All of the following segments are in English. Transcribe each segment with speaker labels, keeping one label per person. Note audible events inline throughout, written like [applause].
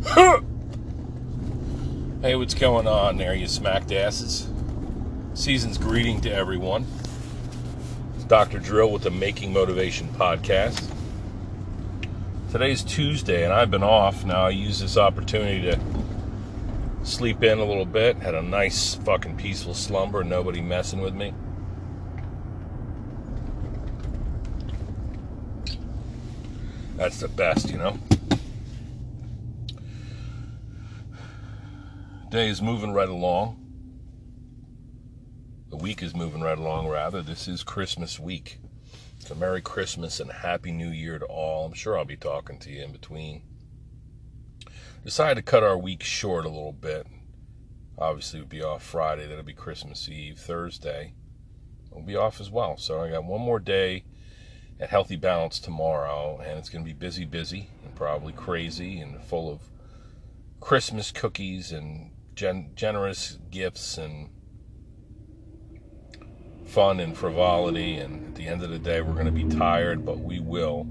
Speaker 1: [laughs] Hey, what's going on there, you smacked asses? Season's greeting to everyone. It's Dr. Drill with the Making Motivation podcast. Today's Tuesday, and I've been off. Now I use this opportunity to sleep in a little bit. Had a nice fucking peaceful slumber, nobody messing with me. That's the best, you know? Day is moving right along. The week is moving right along, rather. This is Christmas week. So, Merry Christmas and Happy New Year to all. I'm sure I'll be talking to you in between. Decided to cut our week short a little bit. Obviously, we'll be off Friday. That'll be Christmas Eve. Thursday, we'll be off as well. So, I got one more day at Healthy Balance tomorrow, and it's going to be busy, busy, and probably crazy and full of Christmas cookies and gen- generous gifts and fun and frivolity. And at the end of the day, we're going to be tired, but we will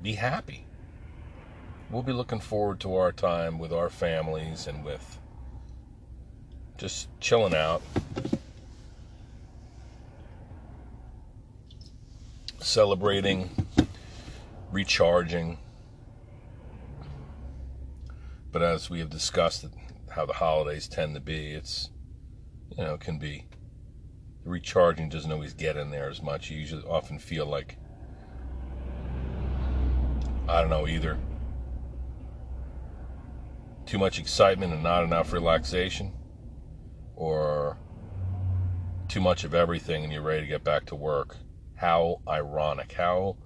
Speaker 1: be happy. We'll be looking forward to our time with our families and with just chilling out, celebrating, recharging but as we have discussed, how the holidays tend to be, it's, you know, can be, recharging doesn't always get in there as much. You usually often feel like, I don't know, either too much excitement and not enough relaxation, or too much of everything and you're ready to get back to work. How ironic, how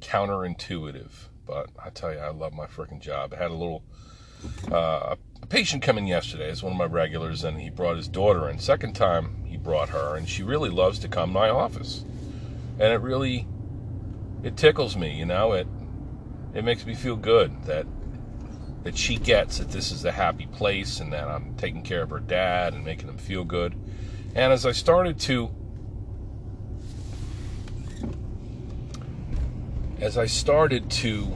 Speaker 1: counterintuitive. But I tell you, I love my freaking job. I had a little uh, a patient come in yesterday. It's one of my regulars, and he brought his daughter in. Second time he brought her, and she really loves to come to my office, and it really it tickles me. You know, it it makes me feel good that that she gets that this is a happy place, and that I'm taking care of her dad and making him feel good. And as I started to as I started to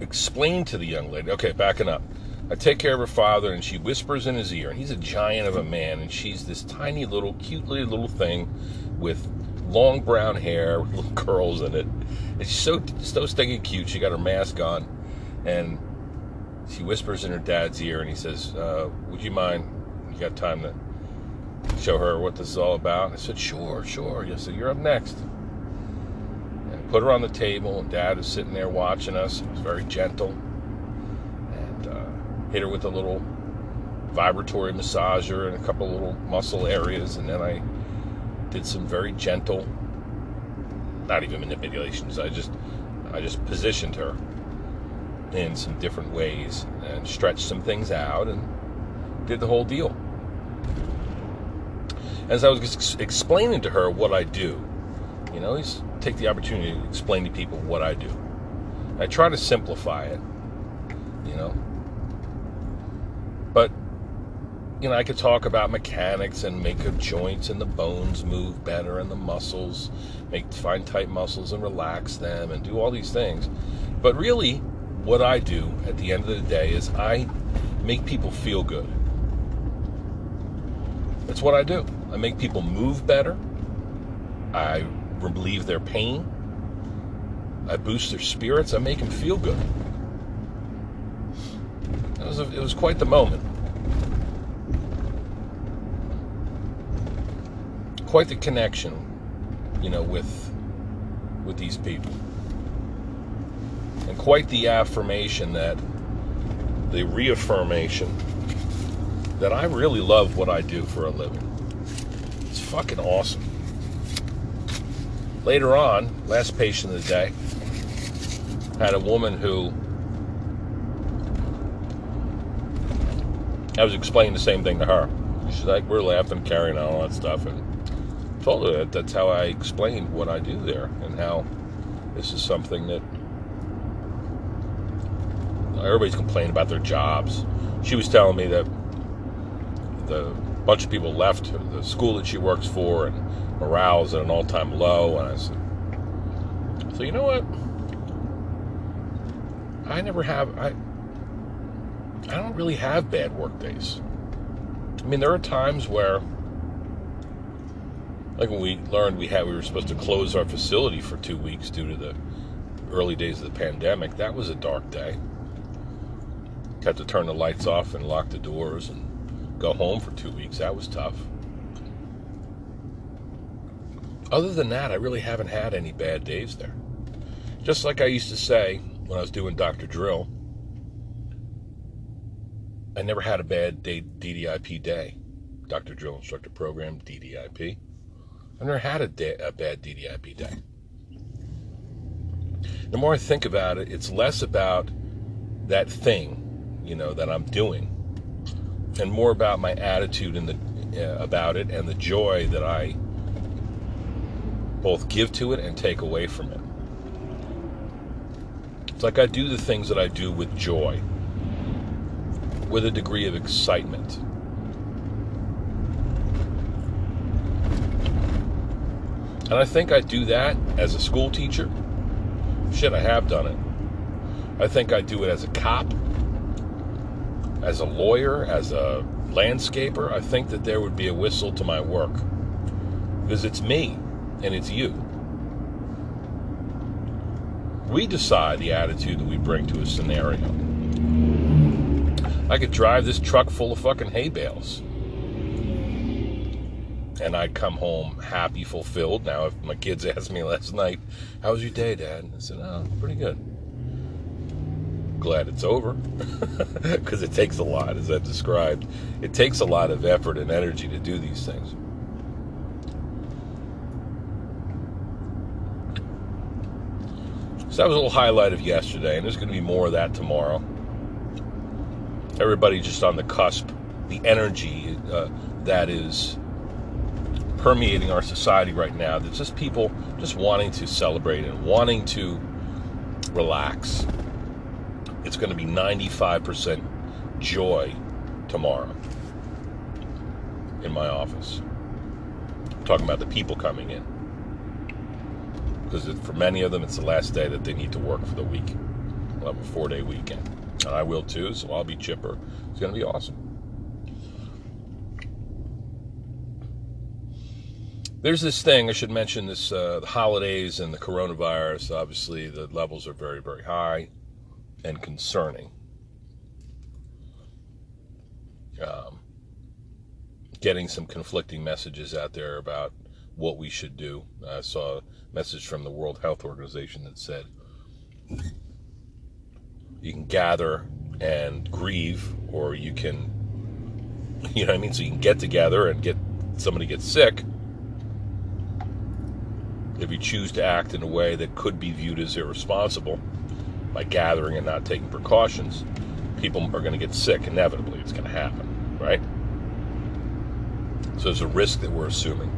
Speaker 1: explain to the young lady, okay, backing up. I take care of her father, and she whispers in his ear, and he's a giant of a man, and she's this tiny little, cute little thing with long brown hair, with [laughs] little curls in it. She's so so stinking cute. She got her mask on, and she whispers in her dad's ear, and he says, uh, "Would you mind? You got time to show her what this is all about?" I said, "Sure, sure." Yes, so you're up next put her on the table, and Dad is sitting there watching us. He was very gentle, and uh, hit her with a little vibratory massager and a couple little muscle areas, and then I did some very gentle, not even manipulations. I just, I just positioned her in some different ways and stretched some things out and did the whole deal. As I was explaining to her what I do, you know, he's take the opportunity to explain to people what I do. I try to simplify it, you know. But you know, I could talk about mechanics and make the joints and the bones move better and the muscles, make find tight muscles and relax them and do all these things. But really, what I do at the end of the day is I make people feel good. That's what I do. I make people move better. I relieve their pain. I boost their spirits. I make them feel good. It was, a, it was quite the moment. Quite the connection, you know, with with these people. And quite the affirmation that the reaffirmation that I really love what I do for a living. It's fucking awesome. Later on, last patient of the day, had a woman who I was explaining the same thing to her. She's like, we're laughing, carrying on all that stuff, and told her that that's how I explained what I do there and how this is something that everybody's complaining about their jobs. She was telling me that the bunch of people left the school that she works for and morale's at an all-time low and i said so you know what I never have I I don't really have bad work days. I mean, there are times where like when we learned we had we were supposed to close our facility for 2 weeks due to the early days of the pandemic, that was a dark day. Had to turn the lights off and lock the doors and go home for 2 weeks. That was tough. Other than that, I really haven't had any bad days there. Just like I used to say when I was doing Dr. Drill, I never had a bad day, DDIP day. Dr. Drill Instructor Program, DDIP. I never had a, day, a bad DDIP day. The more I think about it, it's less about that thing, you know, that I'm doing, and more about my attitude and the uh, about it and the joy that I both give to it and take away from it. It's like I do the things that I do with joy, with a degree of excitement. And I think I do that as a school teacher. Shit, I have done it. I think I do it as a cop, as a lawyer, as a landscaper. I think that there would be a whistle to my work because it's me and it's you. We decide the attitude that we bring to a scenario. I could drive this truck full of fucking hay bales. And I'd come home happy, fulfilled. Now, if my kids [laughs] asked me last night, How was your day, Dad? I said, Oh, pretty good. Glad it's over. [laughs] Because it takes a lot, as I described. It takes a lot of effort and energy to do these things. So that was a little highlight of yesterday, and there's going to be more of that tomorrow. Everybody just on the cusp, the energy uh, that is permeating our society right now. There's just people just wanting to celebrate and wanting to relax. It's going to be 95% joy tomorrow in my office. I'm talking about the people coming in because for many of them, it's the last day that they need to work for the week. We'll have a four day weekend. And I will too, so I'll be chipper. It's going to be awesome. There's this thing, I should mention this uh, the holidays and the coronavirus. Obviously, the levels are very, very high and concerning. Um, getting some conflicting messages out there about what we should do. I saw a message from the World Health Organization that said you can gather and grieve, or you can, [laughs] you know what I mean? So you can get together and get somebody gets sick. If you choose to act in a way that could be viewed as irresponsible by gathering and not taking precautions, people are going to get sick inevitably. It's going to happen, right? So there's a risk that we're assuming.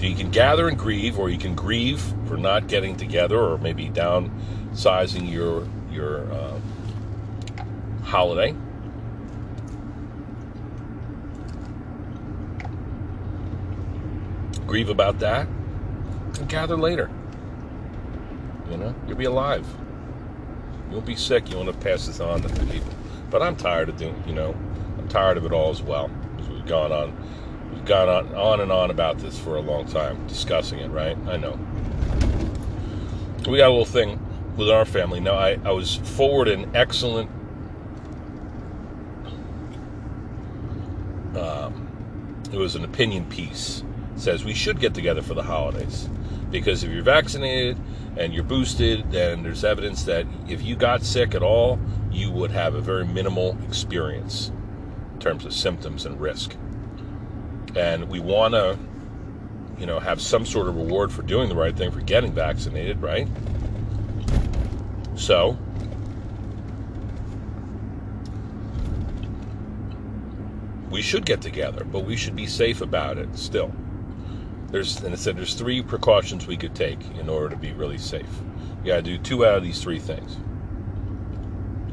Speaker 1: So you can gather and grieve, or you can grieve for not getting together, or maybe downsizing your your uh, holiday. Grieve about that, and gather later. You know, you'll be alive. You won't be sick. You won't have passed this on to people. But I'm tired of doing. You know, I'm tired of it all as well. As we've gone on We've gone on, on and on about this for a long time, discussing it, right? I know. We got a little thing with our family. Now, I, I was forwarded an excellent um, it was an opinion piece. It says we should get together for the holidays because if you're vaccinated and you're boosted, then there's evidence that if you got sick at all, you would have a very minimal experience in terms of symptoms and risk and we want to you know have some sort of reward for doing the right thing for getting vaccinated right? So we should get together but we should be safe about it still. There's and it said there's three precautions we could take in order to be really safe. You got to do two out of these three things.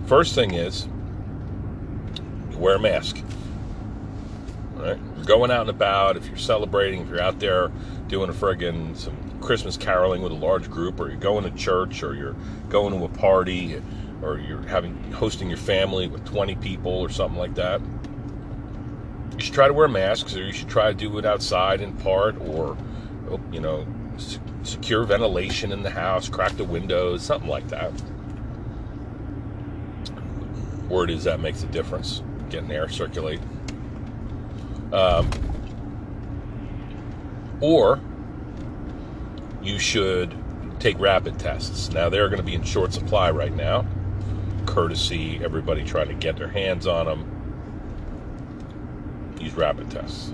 Speaker 1: First thing is you wear a mask right? Going out and about, if you're celebrating, if you're out there doing a friggin' some Christmas caroling with a large group, or you're going to church, or you're going to a party, or you're having hosting your family with 20 people or something like that, you should try to wear masks, or you should try to do it outside in part, or oh, you know, secure ventilation in the house, crack the windows, something like that. Word is that makes a difference, getting air circulate. Um, or you should take rapid tests. Now they're going to be in short supply right now, courtesy everybody trying to get their hands on them. Use rapid tests.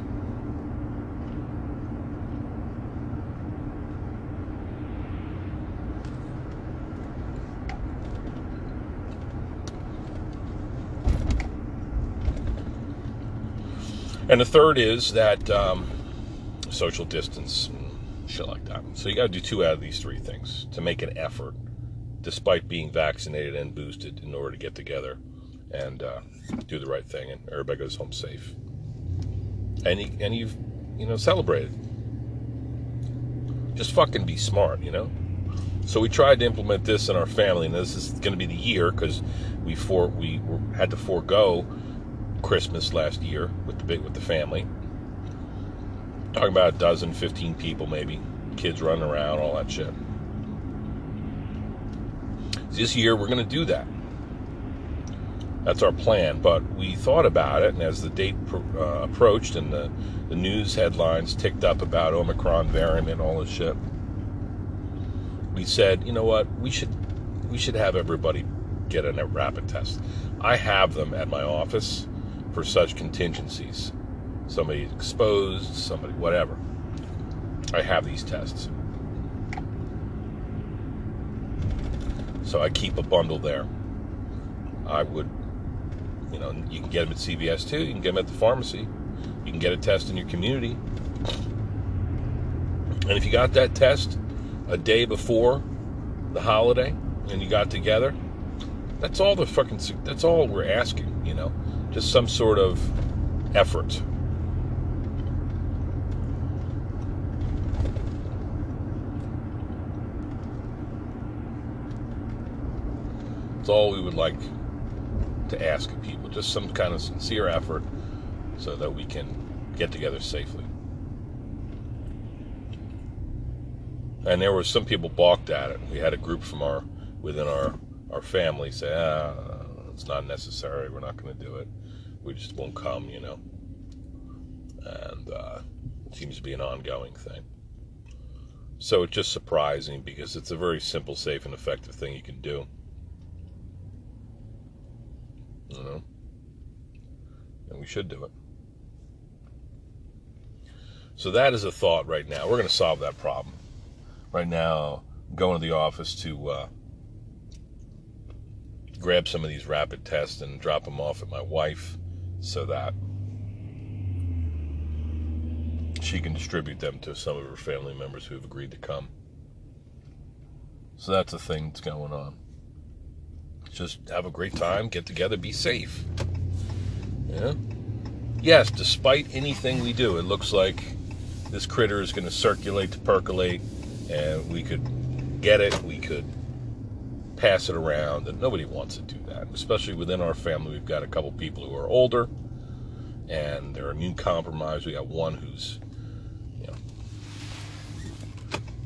Speaker 1: And the third is that um, social distance, shit like that. So you got to do two out of these three things to make an effort, despite being vaccinated and boosted, in order to get together and uh, do the right thing, and everybody goes home safe. And you, and you've you know celebrated. Just fucking be smart, you know. So we tried to implement this in our family, and this is going to be the year because we for we had to forego Christmas last year with the big with the family. Talking about a dozen, 15 people maybe, kids running around, all that shit. This year we're going to do that. That's our plan, but we thought about it, and as the date uh, approached and the, the news headlines ticked up about Omicron variant and all this shit, we said, you know what, we should we should have everybody get a rapid test. I have them at my office for such contingencies. Somebody exposed, somebody whatever. I have these tests. So I keep a bundle there. I would, you know, you can get them at CVS too. You can get them at the pharmacy. You can get a test in your community. And if you got that test a day before the holiday and you got together, that's all the fucking, that's all we're asking, you know just some sort of effort. It's all we would like to ask of people, just some kind of sincere effort so that we can get together safely. And there were some people balked at it. We had a group from our within our our family say, ah, it's not necessary. We're not going to do it we just won't come, you know. And uh, it seems to be an ongoing thing. So it's just surprising because it's a very simple, safe, and effective thing you can do. You know? And we should do it. So that is a thought right now. We're going to solve that problem. Right now, going to the office to uh, grab some of these rapid tests and drop them off at my wife so that she can distribute them to some of her family members who have agreed to come. So that's the thing that's going on. Just have a great time, get together, be safe. Yeah? Yes, despite anything we do, it looks like this critter is going to circulate to percolate, and we could get it, we could pass it around, and nobody wants to do that. Especially within our family, we've got a couple people who are older and they're immune compromised. We got one who's you know,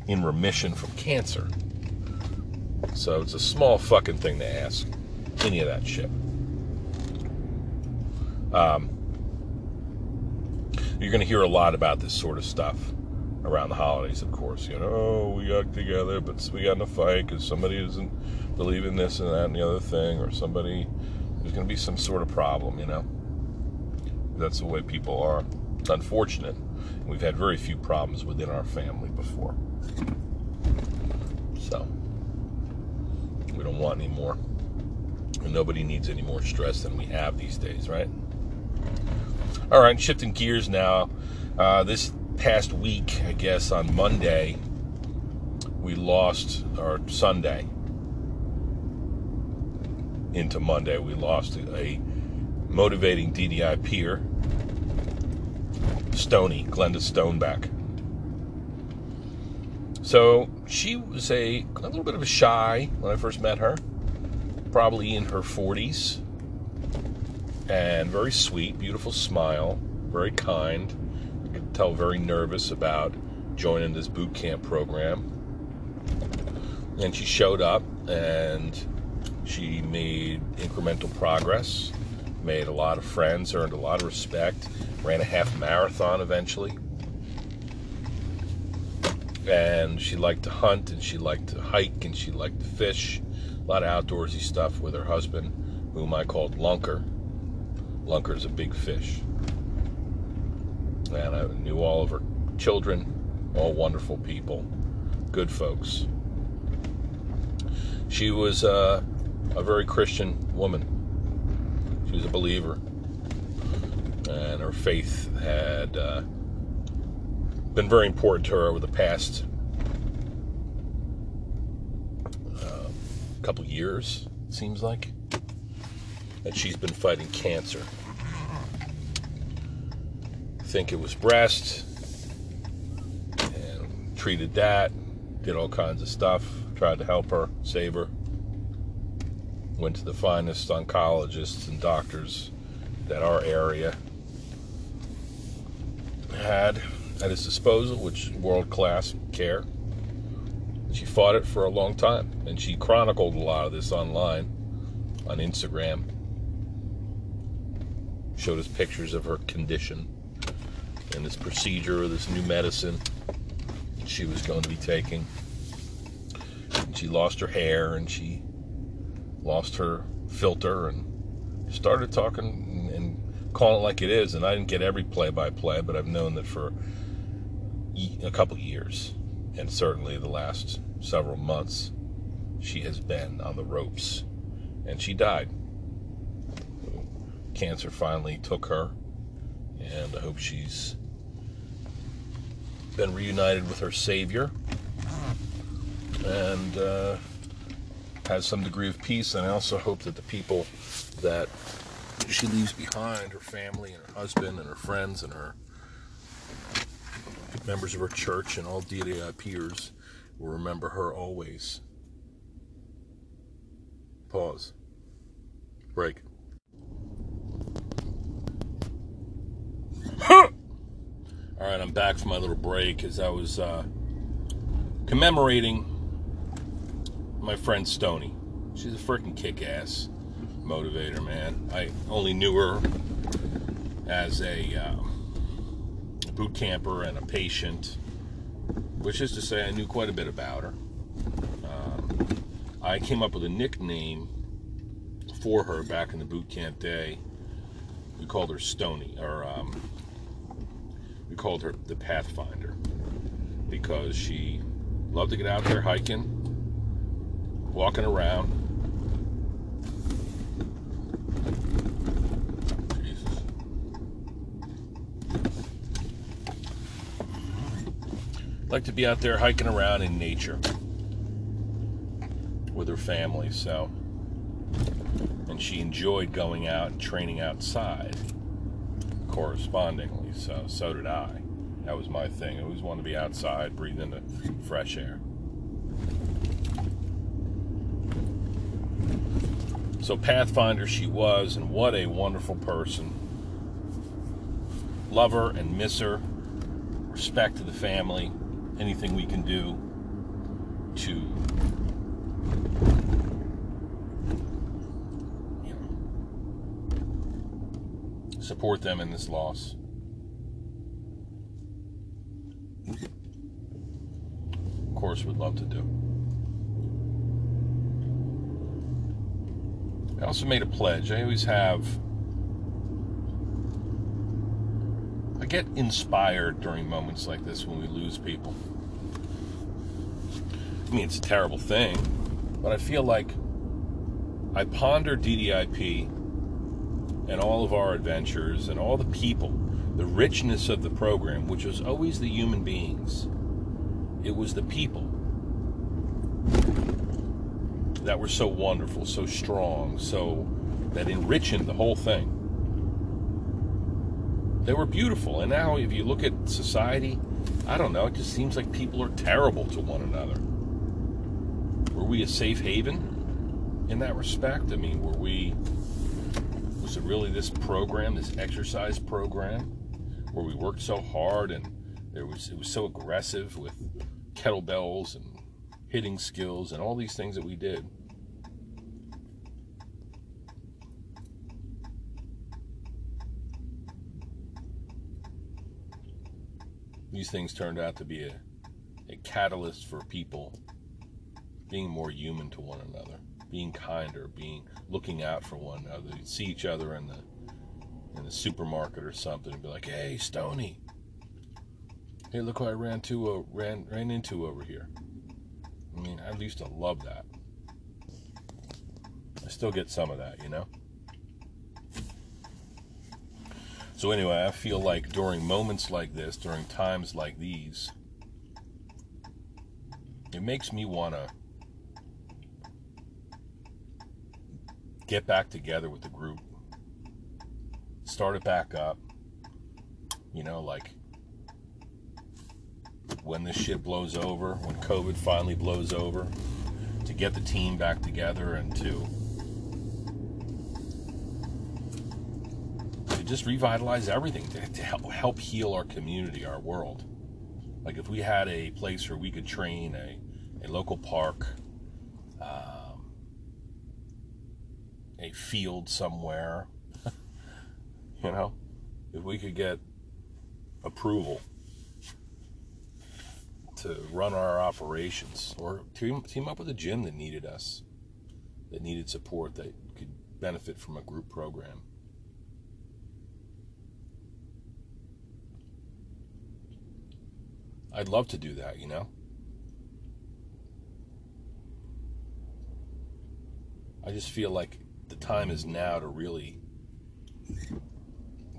Speaker 1: in remission from cancer. So it's a small fucking thing to ask any of that shit. Um, you're going to hear a lot about this sort of stuff around the holidays, of course. You know, oh, we got together, but we got in a fight because somebody isn't believing this and that and the other thing, or somebody, there's going to be some sort of problem, you know. That's the way people are. It's unfortunate. We've had very few problems within our family before. So, we don't want any more. And nobody needs any more stress than we have these days, right? All right, shifting gears now. Uh, this past week, I guess on Monday, we lost, or Sunday into Monday, we lost a motivating DDI peer, Stony, Glenda Stoneback. So she was a, a little bit of a shy when I first met her, probably in her 40s, and very sweet, beautiful smile, very kind. Tell very nervous about joining this boot camp program. And she showed up and she made incremental progress, made a lot of friends, earned a lot of respect, ran a half marathon eventually. And she liked to hunt and she liked to hike and she liked to fish. A lot of outdoorsy stuff with her husband whom i called lunker. Lunker's a big fish and i knew all of her children all wonderful people good folks she was uh, a very christian woman she was a believer and her faith had uh, been very important to her over the past uh, couple years, it seems like. That she's been fighting cancer. Think it was breast, and treated that, did all kinds of stuff, tried to help her, save her. Went to the finest oncologists and doctors that our area had at his disposal, which world class care. She fought it for a long time, and she chronicled a lot of this online on Instagram. Showed us pictures of her condition and this procedure, or this new medicine she was going to be taking. And she lost her hair and she lost her filter and started talking and calling it like it is. And I didn't get every play by play, but I've known that for a couple years, and certainly the last several months, she has been on the ropes, and she died. Cancer finally took her, and I hope she's been reunited with her Savior and uh, has some degree of peace. And I also hope that the people that she leaves behind her family and her husband and her friends and her members of her church and all DDI peers will remember her always. Pause. Break. All right, I'm back from my little break as I was uh, commemorating my friend Stony. She's a freaking kick ass motivator, man. I only knew her as a. Uh, boot camper and a patient, which is to say, I knew quite a bit about her. Um, I came up with a nickname for her back in the boot camp day. We called her Stony, or um, we called her the Pathfinder, because she loved to get out there hiking, walking around, like to be out there hiking around in nature with her family. So, and she enjoyed going out and training outside correspondingly. So, so did I. That was my thing. I always wanted to be outside, breathe in the fresh air. So, Pathfinder she was, and what a wonderful person. Love her and miss her. Respect to the family anything we can do to you know, support them in this loss. Of course, would love to do. I also made a pledge. I always have I get inspired during moments like this when we lose people. I mean, it's a terrible thing, but I feel like I ponder DDIP and all of our adventures and all the people, the richness of the program, which was always the human beings. It was the people that were so wonderful, so strong, so that enriching the whole thing. They were beautiful. And now, if you look at society, I don't know, it just seems like people are terrible to one another. Were we a safe haven in that respect? I mean, were we, was it really this program, this exercise program, where we worked so hard and there was, it was so aggressive with kettlebells and hitting skills and all these things that we did? these things turned out to be a, a catalyst for people being more human to one another, being kinder, being looking out for one another. You'd see each other in the in the supermarket or something and be like, "Hey, Stony, hey, look who I ran to uh, ran ran into over here." I mean, I used to love that. I still get some of that, you know. So, anyway, I feel like during moments like this, during times like these, it makes me want to get back together with the group, start it back up. You know, like when this shit blows over, when COVID finally blows over, to get the team back together and to to just revitalize everything to, to help, help heal our community, our world. Like if we had a place where we could train a, a local park, um, a field somewhere, [laughs] you know, if we could get approval to run our operations or team, team up with a gym that needed us, that needed support, that could benefit from a group program. I'd love to do that, you know? I just feel like the time is now to really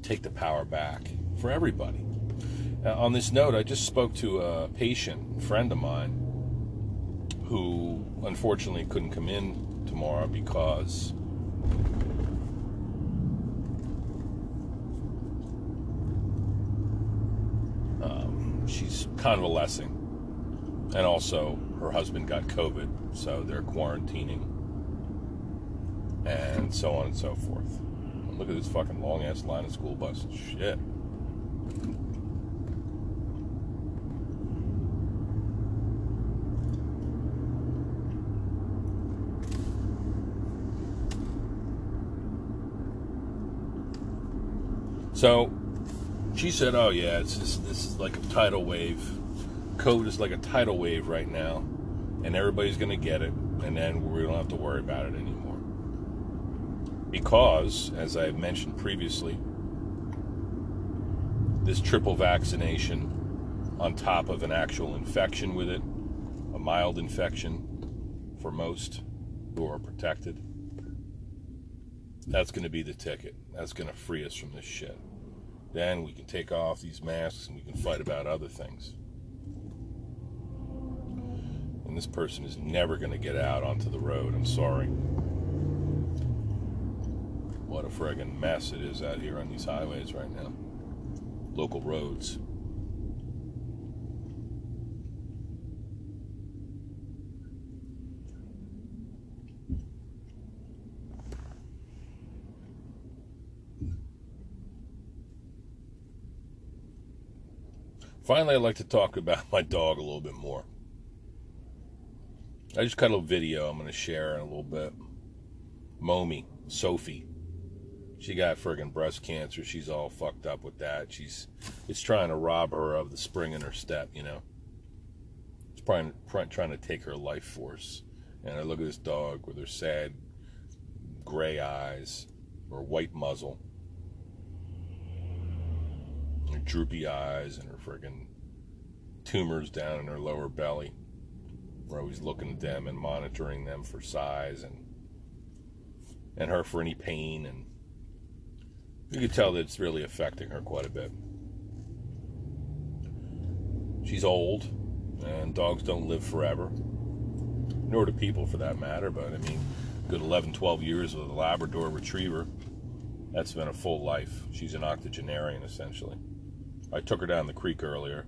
Speaker 1: take the power back for everybody. Uh, on this note, I just spoke to a patient, friend of mine, who unfortunately couldn't come in tomorrow because she's convalescing. And also, her husband got COVID, so they're quarantining. And so on and so forth. Look at this fucking long ass line of school buses. Shit. So she said, "Oh yeah, it's just, this is like a tidal wave. COVID is like a tidal wave right now, and everybody's gonna get it, and then we don't have to worry about it anymore." Because, as I mentioned previously, this triple vaccination on top of an actual infection with it, a mild infection for most who are protected, that's going to be the ticket. That's going to free us from this shit. Then we can take off these masks and we can fight about other things. And this person is never going to get out onto the road. I'm sorry. What a friggin' mess it is out here on these highways right now. Local roads. Finally, I'd like to talk about my dog a little bit more. I just cut a video I'm going to share in a little bit. Momi, Sophie. She got friggin' breast cancer. She's all fucked up with that. She's it's trying to rob her of the spring in her step, you know. It's probably trying to take her life force. And I look at this dog with her sad gray eyes or white muzzle her droopy eyes and her friggin' tumors down in her lower belly. We're always looking at them and monitoring them for size and and her for any pain and you can tell that it's really affecting her quite a bit. She's old and dogs don't live forever. Nor do people for that matter, but I mean good 11, 12 years with a Labrador retriever. That's been a full life. She's an octogenarian essentially. I took her down the creek earlier.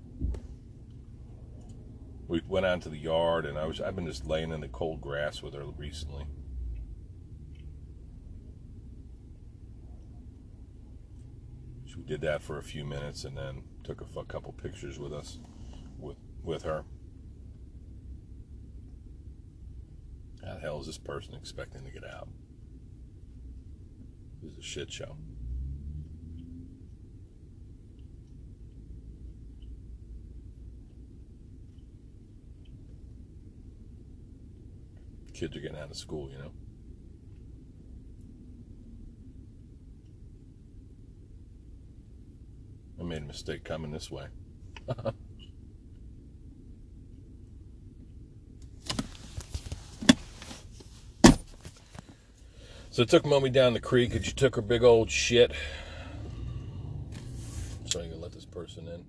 Speaker 1: we went out to the yard, and I was I've been just laying in the cold grass with her recently. we did that for a few minutes, and then took a couple pictures with us, with with her. How the hell is this person expecting to get out? This is a shit show. Kids are getting out of school, you know. I made a mistake coming this way. [laughs] so I took mommy down the creek and she took her big old shit. So I'm gonna let this person in.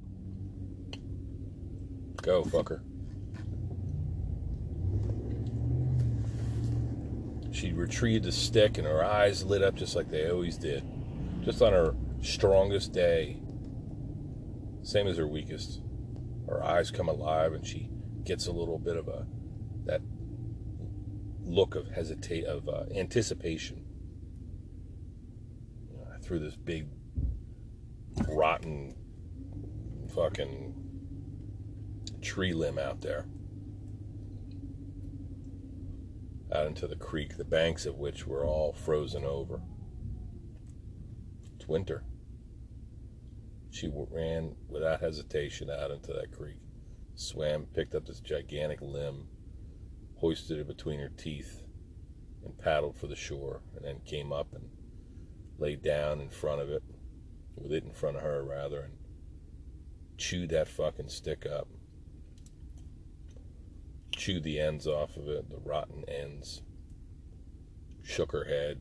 Speaker 1: Go, fucker. She retrieved the stick and her eyes lit up just like they always did. Just on her strongest day. Same as her weakest. Her eyes come alive and she gets a little bit of a that look of hesitate of uh, anticipation you know, through this big rotten fucking tree limb out there out into the creek, the banks of which were all frozen over. It's winter. She ran without hesitation out into that creek, swam, picked up this gigantic limb, hoisted it between her teeth, and paddled for the shore, and then came up and laid down in front of it, with it in front of her, rather, and chewed that fucking stick up. Chewed the ends off of it, the rotten ends. Shook her head,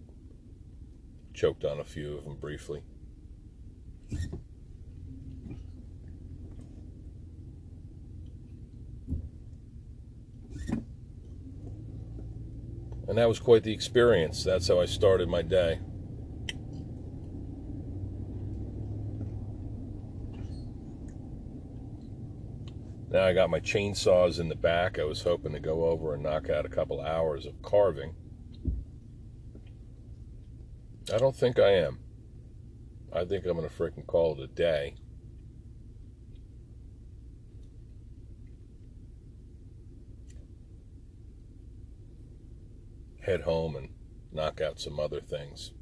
Speaker 1: choked on a few of them briefly. And that was quite the experience. That's how I started my day. Now I got my chainsaws in the back. I was hoping to go over and knock out a couple hours of carving. I don't think I am. I think I'm going to freaking call it a day. head home and knock out some other things.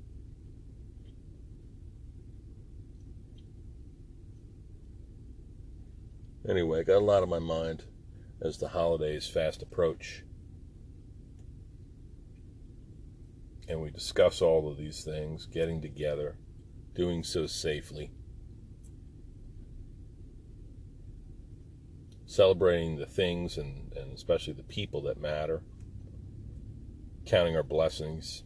Speaker 1: Anyway, got a lot on my mind as the holidays fast approach. And we discuss all of these things, getting together, doing so safely, celebrating the things and, and especially the people that matter counting our blessings,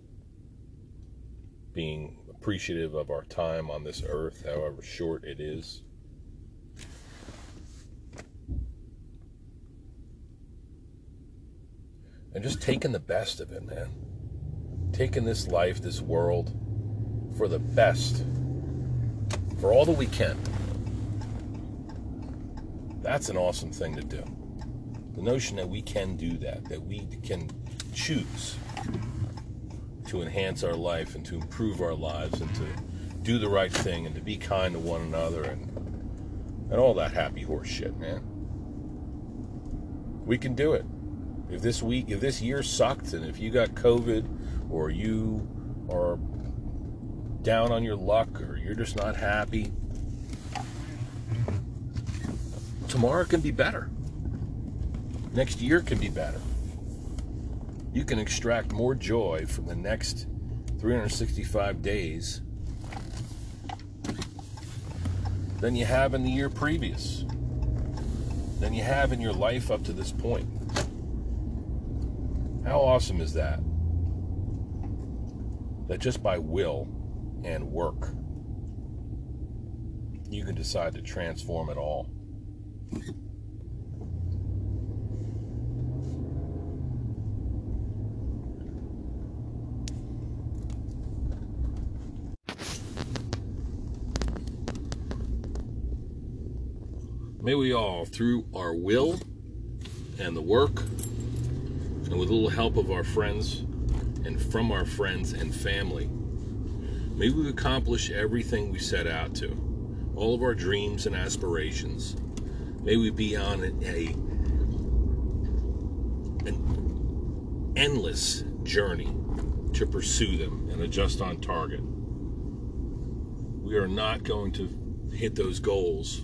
Speaker 1: being appreciative of our time on this earth, however short it is. And just taking the best of it, man. Taking this life, this world, for the best, for all that we can. That's an awesome thing to do. The notion that we can do that, that we can choose to enhance our life and to improve our lives and to do the right thing and to be kind to one another and and all that happy horse shit, man. We can do it. If this week, if this year sucked, and if you got COVID, or you are down on your luck, or you're just not happy, tomorrow can be better. Next year can be better you can extract more joy from the next 365 days than you have in the year previous, than you have in your life up to this point. How awesome is that? That just by will and work, you can decide to transform it all. May we all, through our will and the work, and with a little help of our friends and from our friends and family, may we accomplish everything we set out to, all of our dreams and aspirations. May we be on a, an endless journey to pursue them and adjust on target. We are not going to hit those goals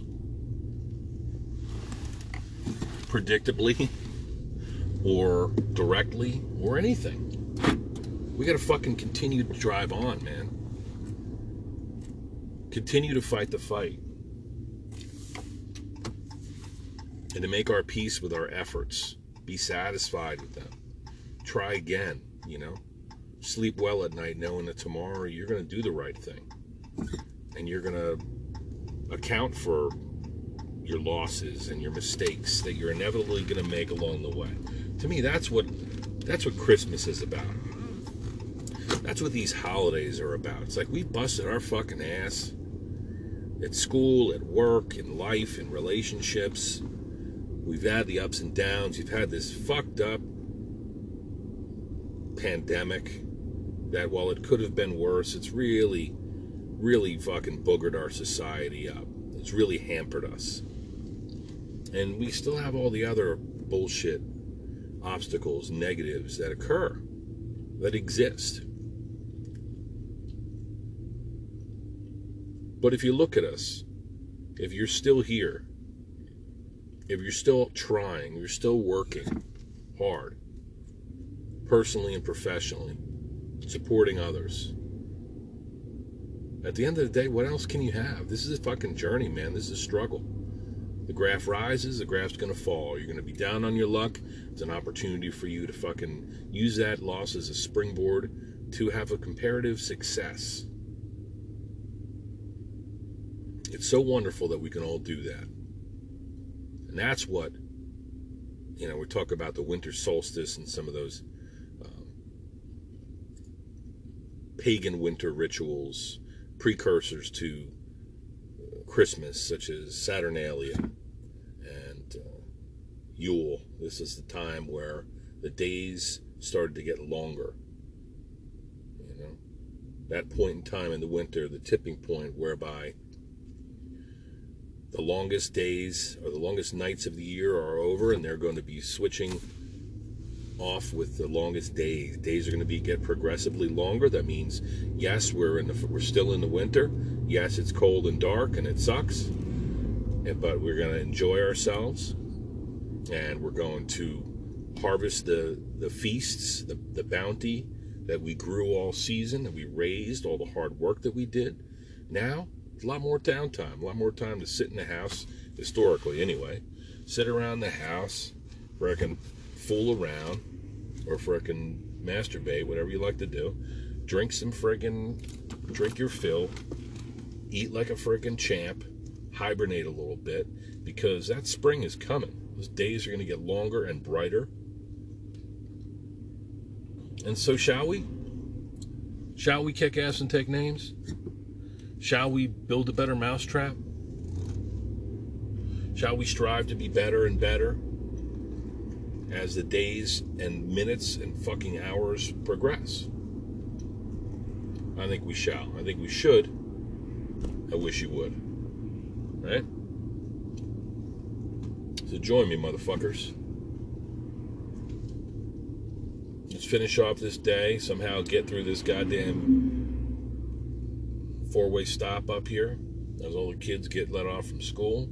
Speaker 1: predictably [laughs] or directly or anything. We got to fucking continue to drive on, man. Continue to fight the fight. And to make our peace with our efforts. Be satisfied with them. Try again, you know? Sleep well at night knowing that tomorrow you're going to do the right thing. And you're going to account for your losses and your mistakes that you're inevitably going to make along the way. To me, that's what that's what Christmas is about. That's what these holidays are about. It's like we busted our fucking ass at school, at work, in life, in relationships. We've had the ups and downs. You've had this fucked up pandemic that while it could have been worse, it's really, really fucking boogered our society up. It's really hampered us. And we still have all the other bullshit obstacles, negatives that occur, that exist. But if you look at us, if you're still here, if you're still trying, you're still working hard, personally and professionally, supporting others. At the end of the day, what else can you have? This is a fucking journey, man. This is a struggle. The graph rises, the graph's going to fall. You're going to be down on your luck. It's an opportunity for you to fucking use that loss as a springboard to have a comparative success. It's so wonderful that we can all do that. And that's what, you know, we talk about the winter solstice and some of those um, pagan winter rituals, precursors to Christmas, such as Saturnalia Yule. This is the time where the days started to get longer. You know, that point in time in the winter, the tipping point whereby the longest days or the longest nights of the year are over and they're going to be switching off with the longest days days are going to be get progressively longer that means yes we're in the we're still in the winter yes it's cold and dark and it sucks but we're going to enjoy ourselves and we're going to harvest the the feasts the, the bounty that we grew all season that we raised all the hard work that we did now a lot more downtime, a lot more time to sit in the house, historically anyway. Sit around the house, frickin' fool around, or frickin' masturbate, whatever you like to do. Drink some frickin', drink your fill, eat like a frickin' champ, hibernate a little bit, because that spring is coming. Those days are going to get longer and brighter. And so, shall we? Shall we kick ass and take names? Shall we build a better mousetrap? Shall we strive to be better and better as the days and minutes and fucking hours progress? I think we shall. I think we should. I wish you would. Right? So join me, motherfuckers. Let's finish off this day, somehow get through this goddamn four way stop up here as all the kids get let off from school.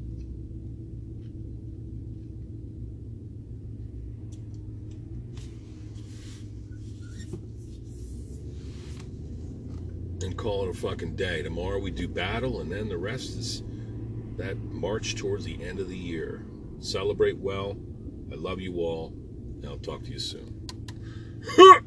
Speaker 1: And call it a fucking day. Tomorrow we do battle, and then the rest is that march towards the end of the year. Celebrate well. I love you all, and I'll talk to you soon. [laughs]